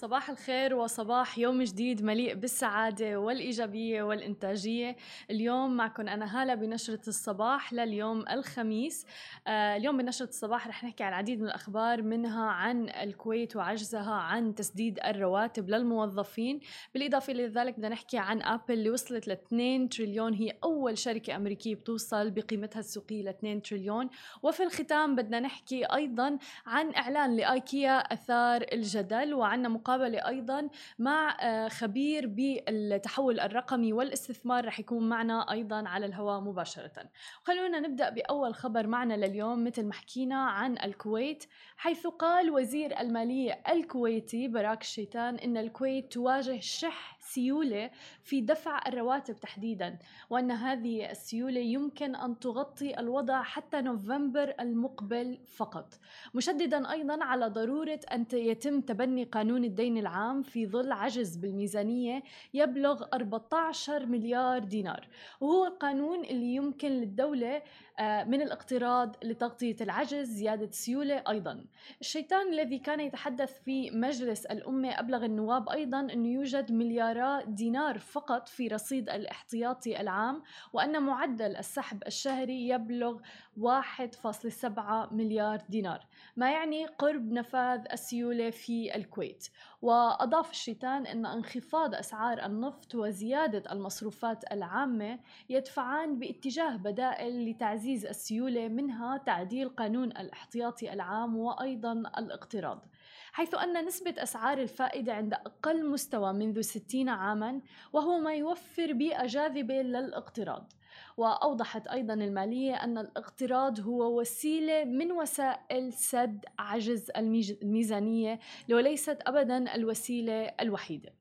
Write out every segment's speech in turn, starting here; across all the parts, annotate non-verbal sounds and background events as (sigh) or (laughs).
صباح الخير وصباح يوم جديد مليء بالسعادة والإيجابية والإنتاجية. اليوم معكم أنا هالة بنشرة الصباح لليوم الخميس. آه اليوم بنشرة الصباح رح نحكي عن العديد من الأخبار منها عن الكويت وعجزها عن تسديد الرواتب للموظفين. بالإضافة إلى ذلك بدنا نحكي عن أبل اللي وصلت ل 2 تريليون. هي أول شركة أمريكية بتوصل بقيمتها السوقية ل 2 تريليون. وفي الختام بدنا نحكي أيضا عن إعلان لآيكيا أثار الجدل وعنا مقابلة أيضا مع آه، خبير بالتحول الرقمي والاستثمار رح يكون معنا أيضا على الهواء مباشرة. خلونا نبدأ بأول خبر معنا لليوم مثل ما حكينا عن الكويت حيث قال وزير المالية الكويتي براك الشيطان إن الكويت تواجه شح سيولة في دفع الرواتب تحديدا وأن هذه السيولة يمكن أن تغطي الوضع حتى نوفمبر المقبل فقط. مشددا أيضا على ضرورة أن يتم تبني قانون الدين العام في ظل عجز بالميزانية يبلغ 14 مليار دينار. وهو القانون اللي يمكن للدولة آه، من الاقتراض لتغطية العجز زيادة السيولة أيضا. الشيطان الذي كان يتحدث في مجلس الأمة أبلغ النواب أيضا أنه يوجد مليارات دينار فقط في رصيد الاحتياطي العام وأن معدل السحب الشهري يبلغ 1.7 مليار دينار ما يعني قرب نفاذ السيولة في الكويت. وأضاف الشيطان أن انخفاض أسعار النفط وزيادة المصروفات العامة يدفعان باتجاه بدائل لتعزيز السيولة منها تعديل قانون الاحتياطي العام وأيضا الاقتراض. حيث أن نسبة أسعار الفائدة عند أقل مستوى منذ 60 عاما وهو ما يوفر بيئة جاذبة للاقتراض. وأوضحت أيضا المالية أن الاقتراض هو وسيلة من وسائل سد عجز الميزانية وليست أبدا الوسيلة الوحيدة.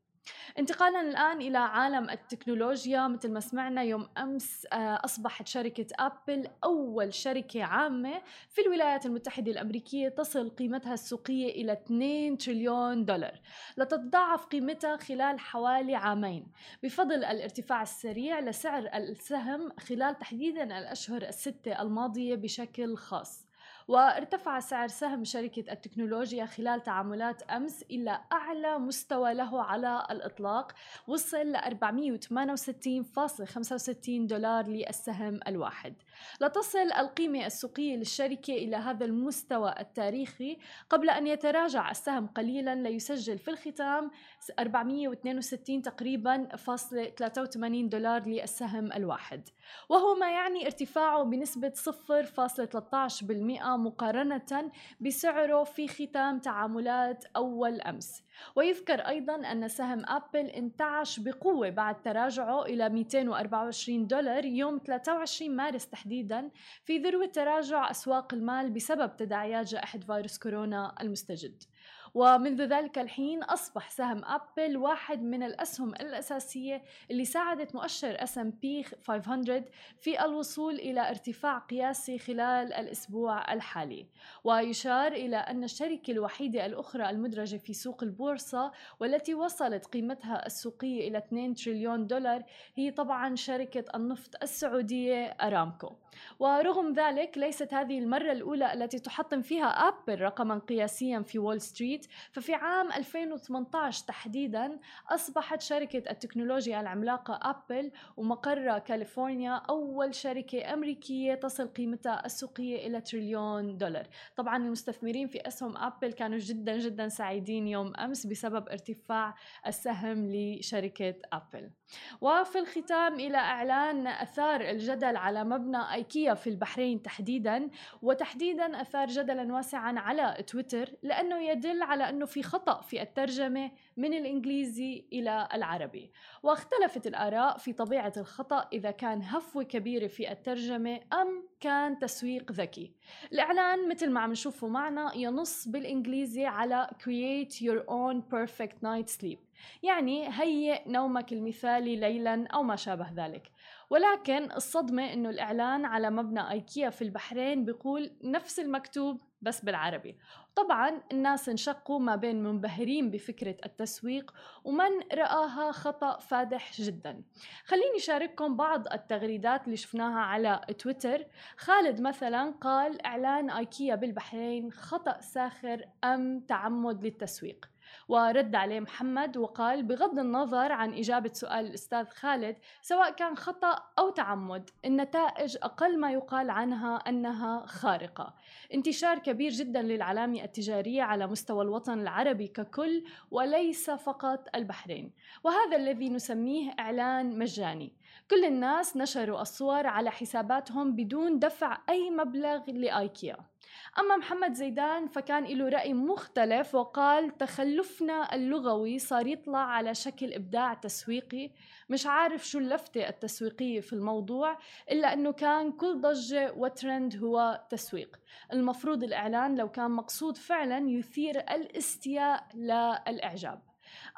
انتقالا الآن إلى عالم التكنولوجيا. مثل ما سمعنا يوم أمس آه، أصبحت شركة أبل أول شركة عامة في الولايات المتحدة الأمريكية تصل قيمتها السوقية إلى 2 تريليون دولار. لتتضاعف قيمتها خلال حوالي عامين. بفضل الارتفاع السريع لسعر السهم خلال تحديدا الأشهر الستة الماضية بشكل خاص. وارتفع سعر سهم شركة التكنولوجيا خلال تعاملات أمس إلى أعلى مستوى له على الإطلاق وصل ل 468.65 دولار للسهم الواحد. لتصل القيمة السوقية للشركة إلى هذا المستوى التاريخي قبل أن يتراجع السهم قليلا ليسجل في الختام 462 تقريبا فاصلة 83 دولار للسهم الواحد. وهو ما يعني ارتفاعه بنسبة 0.13% مقارنة بسعره في ختام تعاملات أول أمس. ويذكر أيضا أن سهم أبل انتعش بقوة بعد تراجعه إلى 224 دولار يوم 23 مارس تحديدا في ذروة تراجع أسواق المال بسبب تداعيات جائحة فيروس كورونا المستجد. ومنذ ذلك الحين أصبح سهم أبل واحد من الأسهم الأساسية اللي ساعدت مؤشر S&P 500 في الوصول إلى ارتفاع قياسي خلال الأسبوع الحالي. ويشار إلى أن الشركة الوحيدة الأخرى المدرجة في سوق البورصة والتي وصلت قيمتها السوقية إلى 2 تريليون دولار هي طبعا شركة النفط السعودية أرامكو. ورغم ذلك ليست هذه المرة الأولى التي تحطم فيها أبل رقما قياسيا في وول ستريت ففي عام 2018 تحديدا أصبحت شركة التكنولوجيا العملاقة أبل ومقرها كاليفورنيا أول شركة أمريكية تصل قيمتها السوقية إلى تريليون دولار. طبعا المستثمرين في أسهم أبل كانوا جدا جدا سعيدين يوم أمس بسبب ارتفاع السهم لشركة أبل. وفي الختام إلى إعلان أثار الجدل على مبنى أيكيا في البحرين تحديدا وتحديدا أثار جدلا واسعا على تويتر لأنه يدل على أنه في خطأ في الترجمة من الإنجليزي إلى العربي. واختلفت الآراء في طبيعة الخطأ إذا كان هفوة كبيرة في الترجمة أم كان تسويق ذكي. الإعلان مثل ما عم نشوفه معنا ينص بالإنجليزي على create your own perfect night sleep يعني هيئ نومك المثالي ليلا أو ما شابه ذلك. ولكن الصدمة أنه الإعلان على مبنى أيكيا في البحرين بيقول نفس المكتوب بس بالعربي. طبعا الناس انشقوا ما بين منبهرين بفكرة التسويق ومن رآها خطأ فادح جدا. خليني شارككم بعض التغريدات اللي شفناها على تويتر. خالد مثلا قال إعلان آيكيا بالبحرين خطأ ساخر أم تعمد للتسويق. ورد عليه محمد وقال بغض النظر عن إجابة سؤال الأستاذ خالد سواء كان خطأ أو تعمد النتائج أقل ما يقال عنها أنها خارقة. انتشار كبير جدا للعلامة التجارية على مستوى الوطن العربي ككل وليس فقط البحرين. وهذا الذي نسميه إعلان مجاني. كل الناس نشروا الصور على حساباتهم بدون دفع أي مبلغ لآيكيا. أما محمد زيدان فكان له رأي مختلف وقال تخلفنا اللغوي صار يطلع على شكل إبداع تسويقي. مش عارف شو اللفتة التسويقية في الموضوع إلا أنه كان كل ضجة وترند هو تسويق. المفروض الإعلان لو كان مقصود فعلا يثير الاستياء للإعجاب.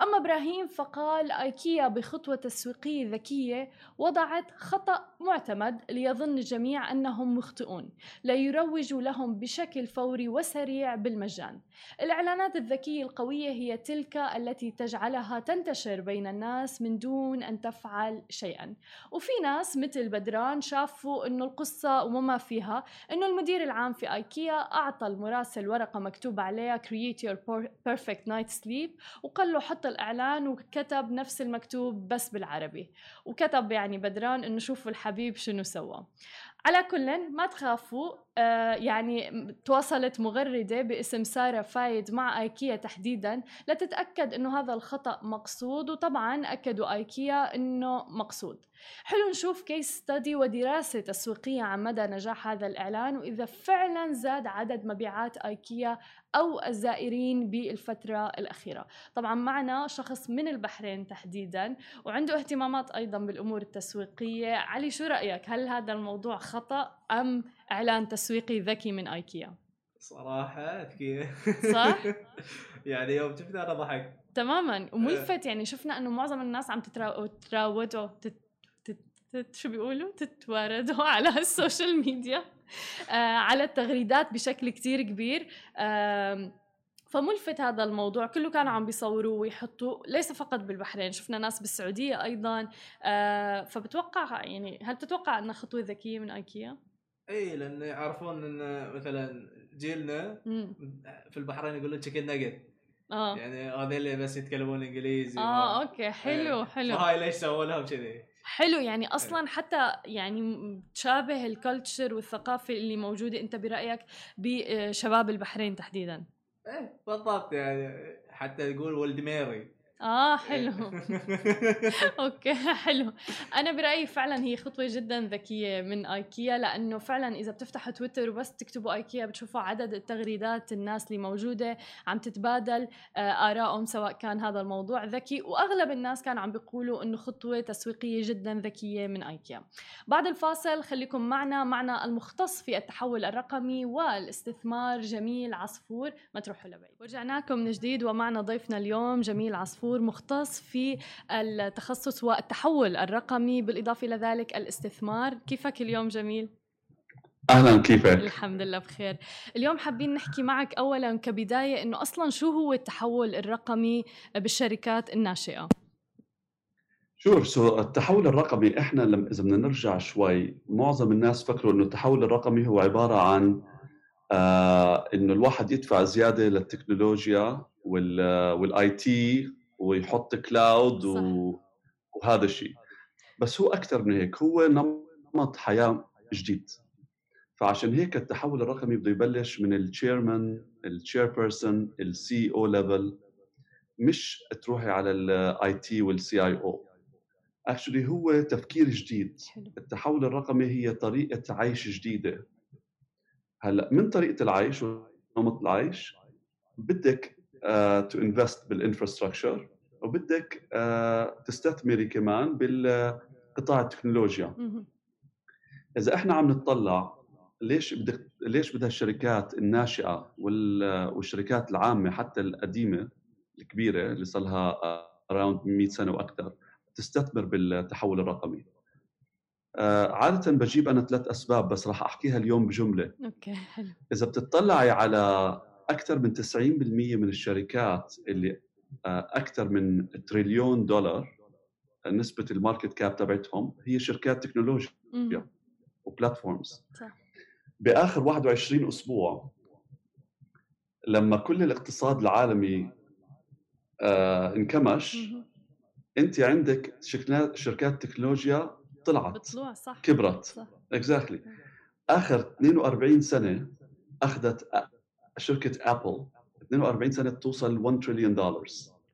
أما إبراهيم فقال آيكيا بخطوة تسويقية ذكية وضعت خطأ معتمد ليظن الجميع أنهم مخطئون ليروجوا لهم بشكل فوري وسريع بالمجان. الإعلانات الذكية القوية هي تلك التي تجعلها تنتشر بين الناس من دون أن تفعل شيئا. وفي ناس مثل بدران شافوا أنه القصة وما فيها أنه المدير العام في آيكيا أعطى المراسل ورقة مكتوب عليها Create your perfect night sleep وقال له حط الإعلان وكتب نفس المكتوب بس بالعربي. وكتب يعني بدران إنه شوفوا الحبيب شنو سوى. على كل ما تخافوا يعني تواصلت مغردة باسم سارة فايد مع آيكيا تحديدا. لتتأكد إنه هذا الخطأ مقصود وطبعا أكدوا آيكيا إنه مقصود. حلو نشوف كيس ستدي ودراسة تسويقية عن مدى نجاح هذا الإعلان وإذا فعلا زاد عدد مبيعات آيكيا أو الزائرين بالفترة الأخيرة. طبعا معنا شخص من البحرين تحديدا وعنده اهتمامات أيضا بالأمور التسويقية. علي شو رأيك؟ هل هذا الموضوع خطأ؟ أم إعلان تسويقي ذكي من آيكيا؟ صراحة أذكية صح؟ (laughs) يعني يوم شفنا أنا ضحكت تماما. وملفت يعني شفنا إنه معظم الناس عم تتراودوا شو بيقولوا؟ تتواردوا (laughs) على ال social media آه على التغريدات بشكل كتير كبير. آه فملفت هذا الموضوع. كله كانوا عم بيصوروا ويحطوا ليس فقط بالبحرين شفنا ناس بالسعودية أيضا. آه فبتوقع يعني هل تتوقع أنها خطوة ذكية من آيكيا؟ إي لأن يعرفون إن مثلا جيلنا في البحرين يقولون chicken nugget آه. يعني هذول اللي بس يتكلمون إنجليزي آه okay. حلو. حلو. فهاي ليش سووا لهم كذي؟ حلو يعني. أصلا حتى يعني تشابه ال culture والثقافة اللي موجودة أنت برأيك بشباب البحرين تحديدا. إيه بالضبط. يعني حتى يقول ولد ميري. آه حلو. (laughs) okay حلو. أنا برأيي فعلا هي خطوة جدا ذكية من إيكيا لأنه فعلا إذا بتفتحوا تويتر وبس تكتبوا إيكيا بتشوفوا عدد التغريدات الناس اللي موجودة عم تتبادل آه، ارائهم سواء كان هذا الموضوع ذكي وأغلب الناس كانوا عم بيقولوا إنه خطوة تسويقية جدا ذكية من إيكيا. بعد الفاصل خليكم معنا معنا المختص في التحول الرقمي والاستثمار جميل عصفور ما تروحوا لبعيد. ورجعنا لكم من جديد ومعنا ضيفنا اليوم جميل عصفور. دكتور مختص في التخصص والتحول الرقمي بالإضافة إلى ذلك الاستثمار كيفك اليوم جميل؟ أهلا كيفك؟ الحمد لله بخير، اليوم حابين نحكي معك اولا كبداية إنه أصلا شو هو التحول الرقمي بالشركات الناشئة؟ شوف so التحول الرقمي إحنا لما إذا بدنا نرجع شوي معظم الناس فكروا إنه التحول الرقمي هو عبارة عن آه إنه الواحد يدفع زيادة للتكنولوجيا وال IT ويحط cloud و... وهذا الشيء. بس هو أكثر من هيك هو نمط حياة جديد. فعشان هيك التحول الرقمي بده يبلش من ال chairman ال chairperson ال CEO level مش تروحي على ال IT وال CIO actually هو تفكير جديد. التحول الرقمي هي طريقة عيش جديدة. هلأ من طريقة العيش ونمط العيش؟ بدك to invest بال infrastructure وبدك آه، تستثمري كمان بالقطاع التكنولوجيا. إذا إحنا عم نتطلع ليش بدك ليش بدها الشركات الناشئة والشركات العامة حتى القديمة الكبيرة اللي صار لها around 100 سنة وأكثر تستثمر بالتحول الرقمي؟ آه عادة بجيب أنا ثلاث أسباب بس راح أحكيها اليوم بجملة. okay حلو. إذا بتطلعي على أكثر من 90% من الشركات اللي آه، أكثر من تريليون دولار نسبة ال market cap تبعتهم هي شركات تكنولوجيا و platforms. بآخر 21 أسبوع لما كل الاقتصاد العالمي آه انكمش أنت عندك شركات تكنولوجيا طلعت بطلوع صح. كبرت. exactly. آخر 42 سنة أخذت شركة ابل 42 سنة توصل 1 تريليون دولار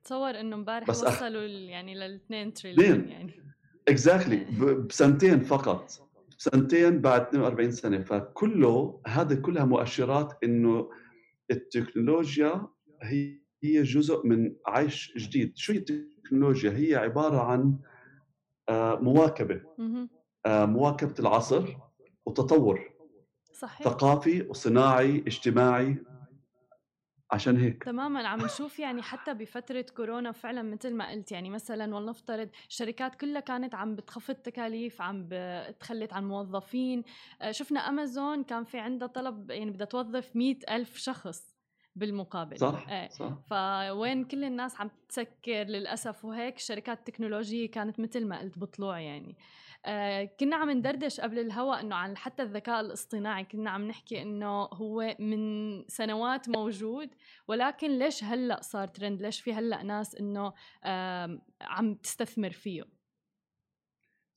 تصور إنه امبارح وصلوا أخ... يعني لل 2 تريليون يعني. exactly. بسنتين فقط. سنتين بعد 42 سنة. فكله هذا كلها مؤشرات إنه التكنولوجيا هي هي جزء من عيش جديد. شو هي التكنولوجيا؟ هي عبارة عن آه، مواكبة. آه، مواكبة العصر وتطور. صحيح. ثقافي وصناعي اجتماعي. عشان هيك. تماما عم نشوف يعني حتى بفترة كورونا فعلا مثل ما قلت يعني مثلا ولنفترض الشركات كلها كانت عم بتخفض تكاليف عم بتخلت عن موظفين. آه، شفنا أمازون كان في عندها طلب يعني بدها توظف مئة ألف شخص بالمقابل. صح إيه. صح. فوين كل الناس عم تسكر للأسف وهيك الشركات التكنولوجيه كانت مثل ما قلت بطلوع يعني. آه كنا عم ندردش قبل الهواء إنه عن حتى الذكاء الاصطناعي كنا عم نحكي إنه هو من سنوات موجود ولكن ليش هلأ صار ترند ليش في هلأ ناس إنه آه عم تستثمر فيه؟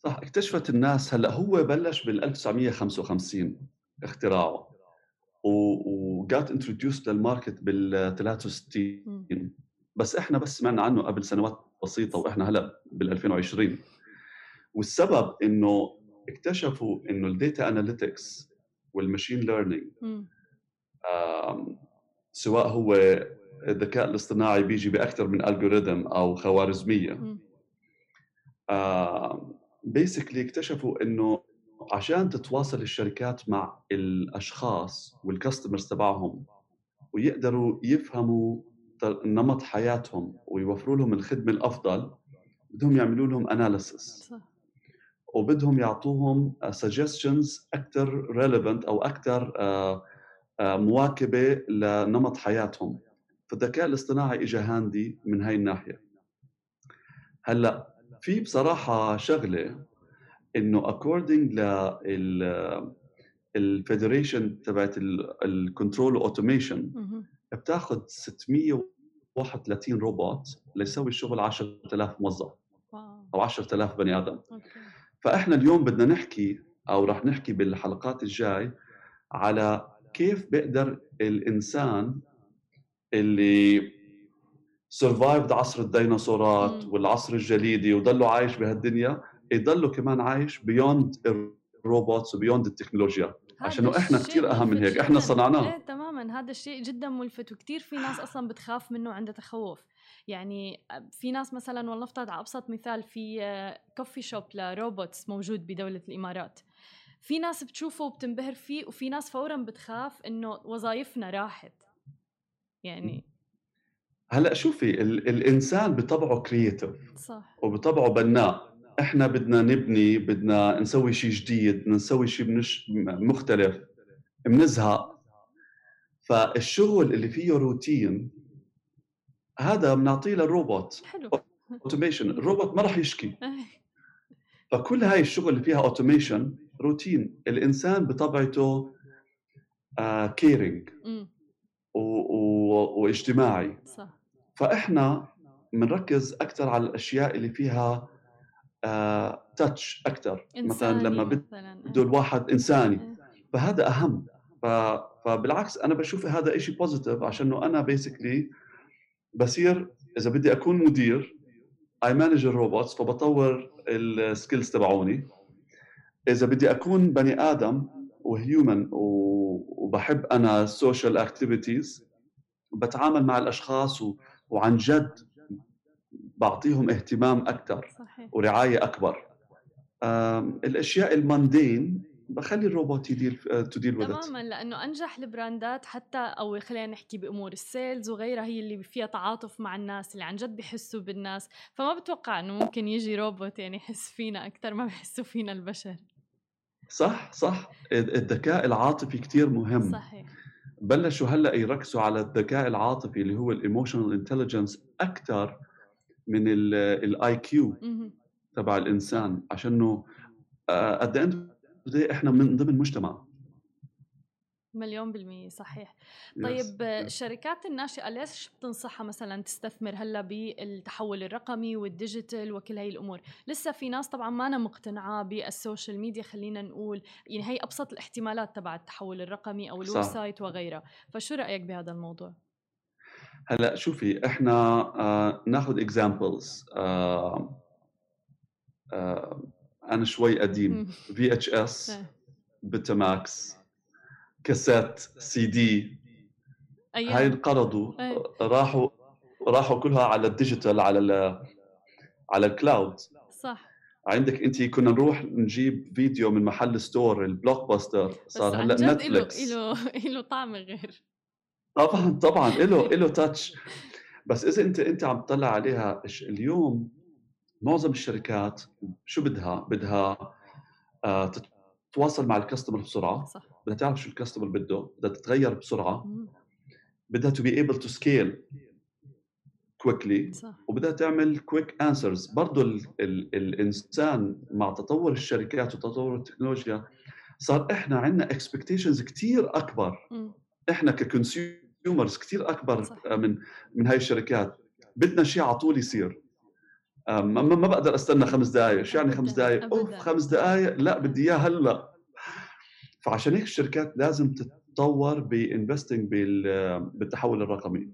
صح اكتشفت الناس هلأ هو بلش بال 1955 اختراعه وجات introduced لل market بال 63 بس إحنا بس سمعنا عنه قبل سنوات بسيطة وإحنا هلأ بال 2020 والسبب إنه اكتشفوا إنه ال data analytics وال machine learning so هو الذكاء الاصطناعي بيجي باكثر من algorithm أو خوارزمية. basically اكتشفوا إنه عشان تتواصل الشركات مع الأشخاص وال customers تبعهم ويقدروا يفهموا نمط حياتهم ويوفروا لهم الخدمة الأفضل بدهم يعملوا لهم analysis وبدهم يعطوهم suggestions أكثر relevant أو أكثر آه، آه، مواكبة لنمط حياتهم. فالذكاء الاصطناعي اجى handy من هاي الناحية. هلأ في بصراحة شغلة إنه according لل federation تبعت ال control automation بتاخذ 631 روبوت ليسوي الشغل 10000 موظف أو 10000 بني آدم. فإحنا اليوم بدنا نحكي أو رح نحكي بالحلقات الجاي على كيف بيقدر الإنسان اللي survived عصر الديناصورات والعصر الجليدي وضله عايش بهالدنيا يضلوا كمان عايش beyond ال robots و beyond التكنولوجيا عشان إحنا كثير أهم من هيك إحنا صنعناه. إيه تماما. هذا الشيء جدا ملفت وكثير في ناس أصلا بتخاف منه عندها تخوف. يعني في ناس مثلا ولنفترض على أبسط مثال في coffee shop ل robots موجود بدولة الإمارات. في ناس بتشوفه وبتنبهر فيه وفي ناس فورا بتخاف إنه وظائفنا راحت. يعني هلأ شوفي الإنسان بطبعه creative صح. وبطبعه بناء. إحنا بدنا نبني بدنا نسوي شيء جديد بدنا نسوي شيء مختلف بنزهق فالشغل اللي فيه روتين هذا بنعطيه للروبوت. حلو. automation الروبوت ما راح يشكي. (laughs) فكل هاي الشغل اللي فيها automation روتين. الإنسان بطبيعته caring آه واجتماعي. صح. فإحنا بنركز أكثر على الأشياء اللي فيها touch آه أكثر مثلا لما بده الواحد إنساني. إيه. فهذا أهم. فبالعكس أنا بشوف هذا شيء positive عشان أنا basically بصير إذا بدي أكون مدير I manage ال robots فبطور ال skills تبعوني. إذا بدي أكون بني آدم و human وبحب أنا ال social activities بتعامل مع الأشخاص وعن جد بعطيهم اهتمام أكثر ورعاية أكبر. الأشياء ال mundane بخلي الروبوت يدير to deal with تماما لأنه أنجح ال brandات حتى أو خلينا نحكي بأمور ال sales وغيرها هي اللي فيها تعاطف مع الناس اللي عن جد بيحسوا بالناس. فما بتوقع إنه ممكن يجي روبوت يعني يحس فينا أكثر ما بيحسوا فينا البشر. صح صح. الذكاء العاطفي كتير مهم. صحيح. بلشوا هلأ يركزوا على الذكاء العاطفي اللي هو ال emotional intelligence أكثر من ال IQ تبع الإنسان عشانه at the end إحنا من ضمن مجتمع. مليون بالمية صحيح. طيب الشركات الناشئة ليش بتنصحها مثلا تستثمر هلأ بالتحول الرقمي وال digital وكل هاي الأمور؟ لسه في ناس طبعا ما أنا مقتنعة بال social media خلينا نقول يعني هي أبسط الاحتمالات تبع التحول الرقمي أو ال website وغيرها. فشو رأيك بهذا الموضوع؟ هلا شوفي إحنا آه ناخذ examples آه آه أنا شوي قديم. VHS Betamax كاسات سي دي أيام. هاي انقرضوا راحوا راحوا كلها على ال digital على ال على ال cloud صح. عندك أنت كنا نروح نجيب فيديو من محل store ال Blockbuster صار هلأ Netflix له له طعم غير. طبعا طبعا. له له touch بس إذا أنت أنت عم تطلع عليها اليوم؟ معظم الشركات شو بدها؟ بدها آه تتواصل مع ال customer بسرعة. صح. بدها تعرف شو ال customer بده. بدها تتغير بسرعة. مم. بدها to be able to scale quickly وبدها تعمل quick answers برضه ال ال الإنسان مع تطور الشركات وتطور التكنولوجيا صار إحنا عندنا expectations كثير أكبر. مم. إحنا ك consumers كثير أكبر صح. من من هاي الشركات. بدنا شيء على طول يصير. ما, ما بقدر أستنى خمس دقائق شو يعني خمس دقائق of خمس دقائق لا بدي اياه هلأ. فعشان هيك الشركات لازم تتطور ب investing بالتحول الرقمي.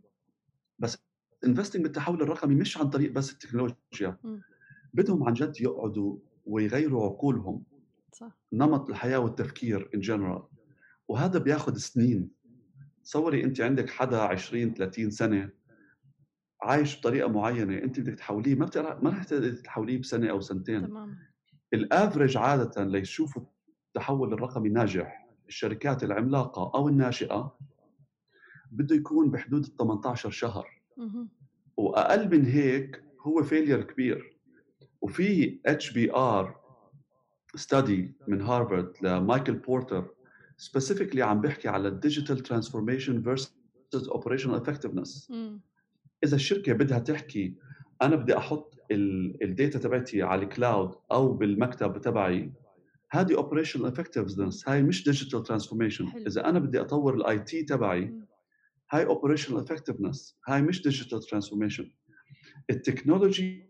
بس investing بالتحول الرقمي مش عن طريق بس التكنولوجيا. بدهم عن جد يقعدوا ويغيروا عقولهم. صح. نمط الحياة والتفكير ان جنرال وهذا بياخذ سنين. تصوري أنت عندك حدا 20 30 سنة عايش بطريقة معينة أنت بدك تحوليه ما بتعرف ما رح تحوليه بسنة أو سنتين. تمام الأفرج عادة ليشوفوا التحول الرقمي ناجح الشركات العملاقة أو الناشئة بده يكون بحدود ال 18 شهر وأقل من هيك هو failure كبير. وفي HBR study من هارفارد لمايكل بورتر specifically عم بيحكي على ال digital transformation versus operational effectiveness إذا الشركة بدها تحكي أنا بدي أحط ال data تبعتي على ال cloud أو بالمكتب تبعي هذه operational effectiveness هاي مش digital transformation إذا أنا بدي أطور ال IT تبعي هاي operational effectiveness هاي مش digital transformation ال technology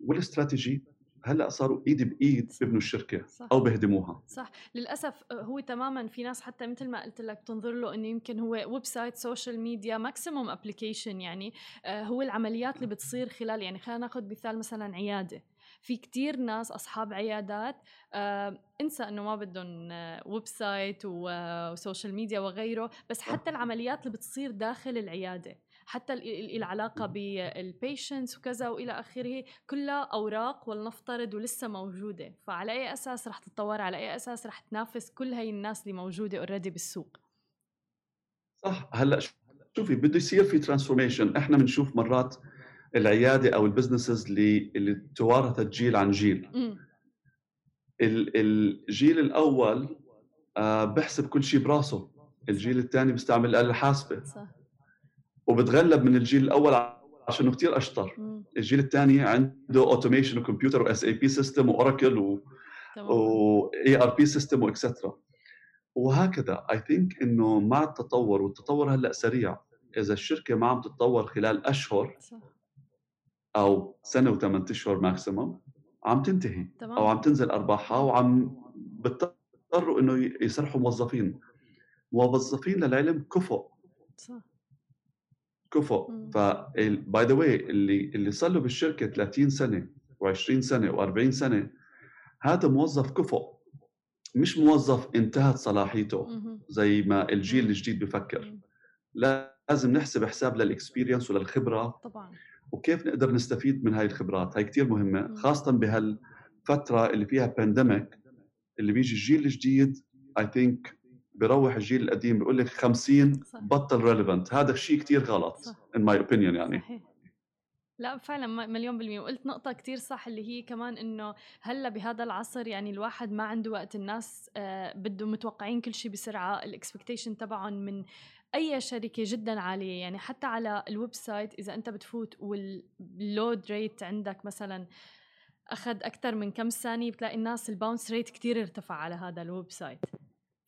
والإستراتيجي هلأ صاروا إيد بإيد ببنوا الشركة صح. أو بهدموها صح. للأسف هو تماما في ناس حتى مثل ما قلت لك تنظر له إنه يمكن هو website social media maximum application يعني هو العمليات اللي بتصير خلال يعني خلينا ناخذ مثال مثلا عيادة. في كتير ناس أصحاب عيادات آه إنسى إنه ما بدهم website و social media وغيره بس حتى العمليات اللي بتصير داخل العيادة. حتى العلاقة بال patients وكذا وإلى آخره كلها أوراق ولنفترض ولسه موجودة. فعلى أي أساس رح تتطور؟ على أي أساس رح تنافس كل هاي الناس اللي موجودة already بالسوق؟ صح. هلأ شوفي بده يصير في transformation إحنا بنشوف مرات العيادة أو ال businesses اللي اللي توارثت جيل عن جيل. الجيل الأول آه، بحسب كل شيء براسه. الجيل الثاني بيستعمل الآلة الحاسبة. صح. وبتغلب من الجيل الأول عشانه كثير أشطر. الجيل الثاني عنده automation وكمبيوتر و SAP system و Oracle و ERP system و extra وهكذا I think إنه مع التطور والتطور هلأ سريع. إذا الشركة ما عم تتطور خلال أشهر أو سنة وثمان أشهر maximum عم تنتهي أو عم تنزل أرباحها وعم بيضطروا إنه يسرحوا موظفين. موظفين للعلم كفؤ. صح. كفؤ ف by the way اللي اللي صار له بالشركة 30 سنة و20 سنة و40 سنة هذا موظف كفؤ مش موظف انتهت صلاحيته زي ما الجيل الجديد بفكر. لازم نحسب حساب لل experience وللخبرة. طبعا. وكيف نقدر نستفيد من هاي الخبرات؟ هاي كثير مهمة خاصة بهالفترة اللي فيها pandemic اللي بيجي الجيل الجديد I think بروح الجيل القديم بيقول لك 50 صح. بطل relevant هذا الشيء كثير غلط in my opinion يعني. صحيح. لا فعلا مليون بالمية. وقلت نقطة كتير صح اللي هي كمان إنه هلأ بهذا العصر يعني الواحد ما عنده وقت الناس آه بده متوقعين كل شيء بسرعة. ال expectation تبعهم من أي شركة جدا عالية. يعني حتى على ال website إذا أنت بتفوت وال load rate عندك مثلا أخذ أكثر من كم ثانية بتلاقي الناس ال bounce rate كتير ارتفع على هذا ال website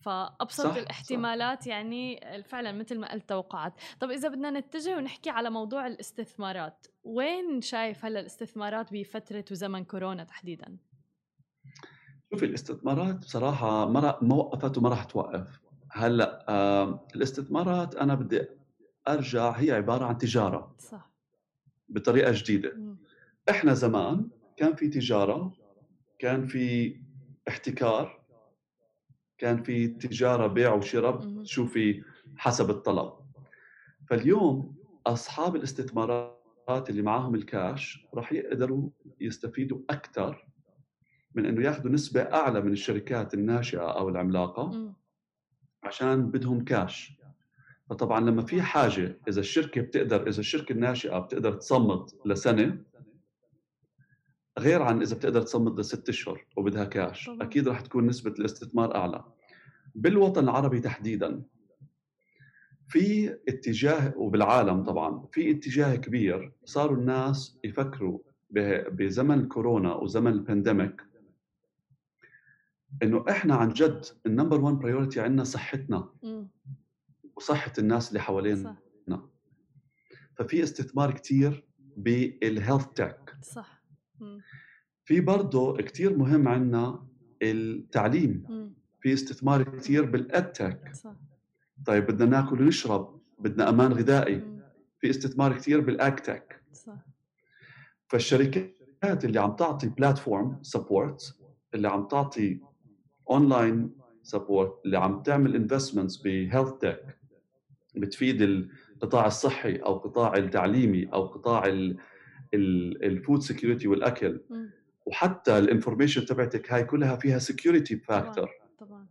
فأبسط صح الاحتمالات صح. يعني فعلا مثل ما قلت توقعات. طب إذا بدنا نتجه ونحكي على موضوع الاستثمارات وين شايف هلأ الاستثمارات بفترة وزمن كورونا تحديدا؟ شوفي الاستثمارات بصراحه ما وقفت وما راح توقف. هلأ آه الاستثمارات أنا بدي أرجع هي عبارة عن تجارة. صح. بطريقة جديدة. م. إحنا زمان كان في تجارة كان في احتكار كان في تجارة بيع وشراء شوفي حسب الطلب. فاليوم أصحاب الاستثمارات اللي معاهم الكاش راح يقدروا يستفيدوا أكثر من إنه ياخذوا نسبة أعلى من الشركات الناشئة أو العملاقة عشان بدهم كاش. فطبعا لما في حاجة إذا الشركة بتقدر إذا الشركة الناشئة بتقدر تصمد لسنة غير عن إذا بتقدر تصمد لست أشهر وبدها كاش. طبعا. أكيد رح تكون نسبة الاستثمار أعلى. بالوطن العربي تحديدا في اتجاه وبالعالم طبعا في اتجاه كبير صاروا الناس يفكروا بزمن كورونا وزمن ال pandemic إنه إحنا عن جد ال number 1 priority عندنا صحتنا. وصحة الناس اللي حوالينا. صح. ففي استثمار كثير بال health tech صح. في برضه كثير مهم عندنا التعليم. في استثمار كثير بال edtech صح. طيب بدنا ناكل ونشرب بدنا أمان غذائي. في استثمار كثير بال agtech فالشركات اللي عم تعطي platform support اللي عم تعطي online support اللي عم تعمل investments ب health tech بتفيد القطاع الصحي أو القطاع التعليمي أو قطاع ال food security والأكل. وحتى ال information تبعتك هاي كلها فيها security factor طبعا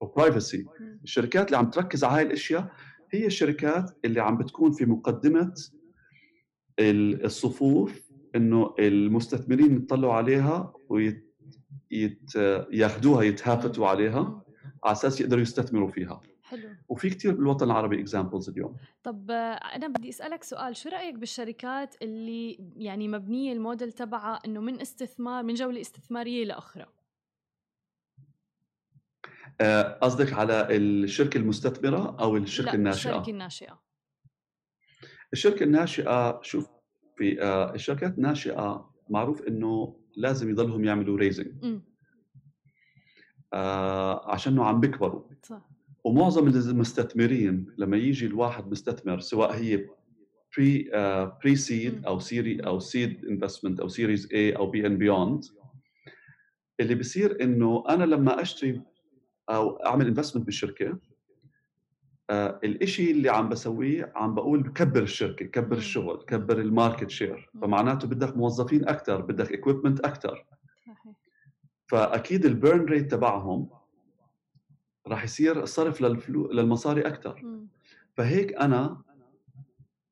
و privacy الشركات اللي عم تركز على هاي الأشياء هي الشركات اللي عم بتكون في مقدمة الصفوف إنه المستثمرين يطلعوا عليها ويت يت ياخذوها يتهافتوا عليها على أساس يقدروا يستثمروا فيها. وفي كثير بالوطن العربي examples اليوم. طب أنا بدي أسألك سؤال شو رأيك بالشركات اللي يعني مبنية الموديل تبعها إنه من استثمار من جولة استثمارية لاخرى آه، قصدك على الشركة المستثمرة أو الشركة لا الناشئة؟ الشركة الناشئة. الشركة الناشئة شوف في آه، الشركات الناشئة معروف إنه لازم يضلهم يعملوا raising آه عشان عم بيكبروا ومعظم المستثمرين لما يجي الواحد مستثمر سواء هي pre pre-seed أو series أو seed investment أو series A أو B and beyond اللي بصير إنه أنا لما أشتري أو أعمل investment بالشركة آه الإشي اللي عم بسويه عم بقول بكبر الشركة كبر الشغل كبر ال market share فمعناته بدك موظفين أكثر بدك equipment أكثر فأكيد ال burn rate تبعهم راح يصير الصرف لل flow للمصاري أكثر فهيك أنا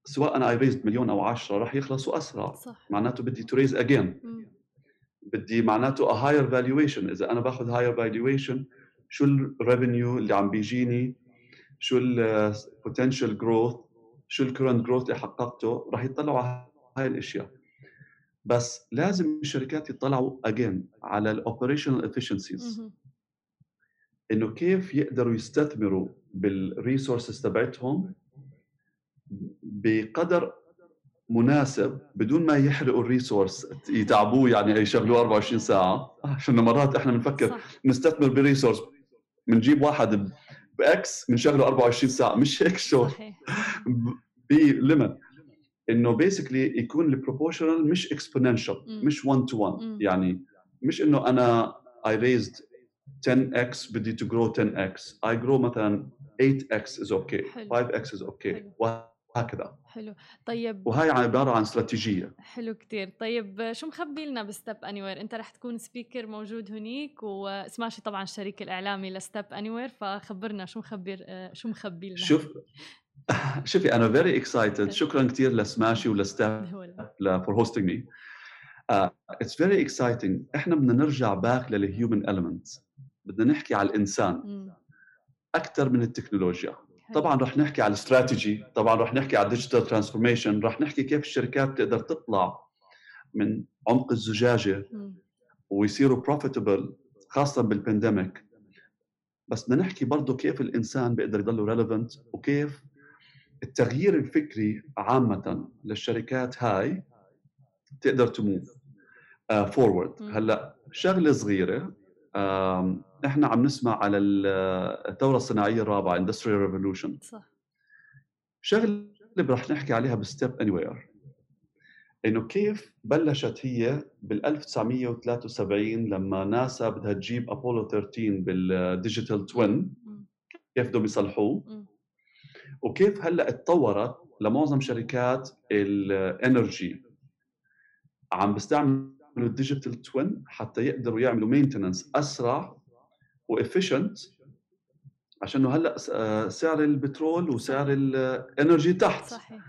سواء أنا I raised مليون أو 10 راح يخلصوا أسرع. صح. معناته بدي to raise again بدي معناته a higher valuation إذا أنا باخذ higher valuation شو ال revenue اللي عم بيجيني؟ شو ال potential growth شو ال current growth اللي حققته؟ راح يطلعوا على هاي الأشياء. بس لازم الشركات يطلعوا again على ال operational efficiencies إنه كيف يقدروا يستثمروا بال resources تبعتهم بقدر مناسب بدون ما يحرقوا ال resource يتعبوه يعني يشغلوه 24 ساعة. عشان مرات إحنا بنفكر نستثمر ب resource بنجيب واحد box بنشغله 24 ساعة. مش هيك شو؟ (laughs) ب limit إنه basically يكون ال proportional مش exponential مش 1 to 1 يعني مش إنه أنا I raised 10x بدي to grow 10x I grow مثلا 8x is okay. حلو. 5x is okay. حلو. وهكذا. حلو. طيب. وهي عبارة عن استراتيجية. حلو كتير. طيب شو مخبي لنا بستيب اني وير انت رح تكون speaker موجود هنيك وسماشي طبعا الشريك الإعلامي لستيب اني وير فخبرنا شو مخبي شو مخبي لنا. شوف (laughs) شوفي أنا very excited شكرا كثير لسماشي ولستيب for hosting me it's very exciting إحنا بدنا نرجع back لل human elements. بدنا نحكي على الإنسان أكثر من التكنولوجيا. طبعا رح نحكي على الاستراتيجي طبعا رح نحكي على ال digital transformation رح نحكي كيف الشركات تقدر تطلع من عمق الزجاجة ويصيروا profitable خاصة بال pandemic بس بدنا نحكي برضه كيف الإنسان بيقدر يضل relevant وكيف التغيير الفكري عامة للشركات هاي تقدر ت move forward هلأ شغلة صغيرة إحنا عم نسمع على الثورة الصناعية الرابعة industrial revolution صح. شغلة رح نحكي عليها ب Step Anywhere إنه كيف بلشت هي بال 1973 لما ناسا بدها تجيب أبولو 13 بال digital twin كيف بدهم يصلحوه؟ وكيف هلأ اتطورت لمعظم شركات ال energy عم بيستعملوا ال digital twin حتى يقدروا يعملوا maintenance أسرع و efficient عشان هلأ سعر البترول وسعر ال energy تحت. صحيح.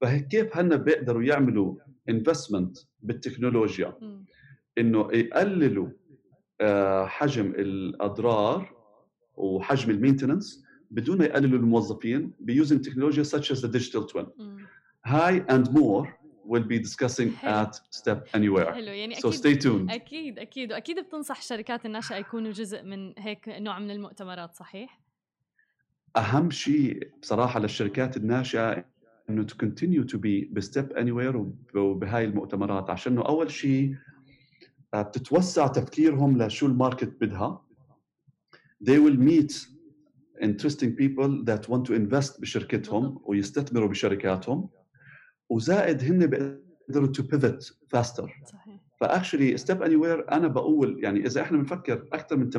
فهيك كيف هن بيقدروا يعملوا investment بالتكنولوجيا؟ إنه يقللوا آه، حجم الأضرار وحجم ال maintenance بدون ما يقللوا الموظفين by using technology such as the digital twin. هاي and more we'll be discussing حلو. at Step Anywhere. حلو. يعني so stay tuned. أكيد أكيد. وأكيد بتنصح الشركات الناشئه يكونوا جزء من هيك نوع من المؤتمرات صحيح؟ أهم شيء بصراحة للشركات الناشئة إنه to continue to be ب Step Anywhere وبهاي المؤتمرات عشان إنه أول شيء آه، بتتوسع تفكيرهم لشو ال market بدها. They will meet interesting people that want to invest بشركتهم ويستثمروا بشركاتهم. وزائد هن بيقدروا to pivot faster. صحيح. ف actually Step Anywhere أنا بقول يعني إذا إحنا بنفكر أكثر من 80%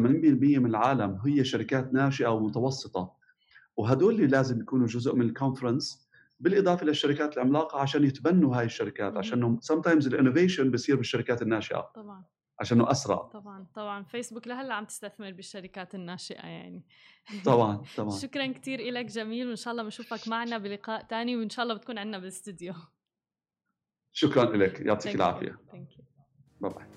من العالم هي شركات ناشئة ومتوسطة. وهدول اللي لازم يكونوا جزء من ال conference بالإضافة للشركات العملاقة عشان يتبنوا هاي الشركات عشان sometimes ال innovation بصير بالشركات الناشئة. طبعا. عشانه أسرع. طبعا طبعا. فيسبوك لهلأ عم تستثمر بالشركات الناشئة يعني. طبعا (laughs) طبعا. شكرا كثير لك جميل وإن شاء الله بنشوفك معنا بلقاء ثاني وإن شاء الله بتكون عندنا بالاستديو. شكرا لك يعطيك العافية. باي باي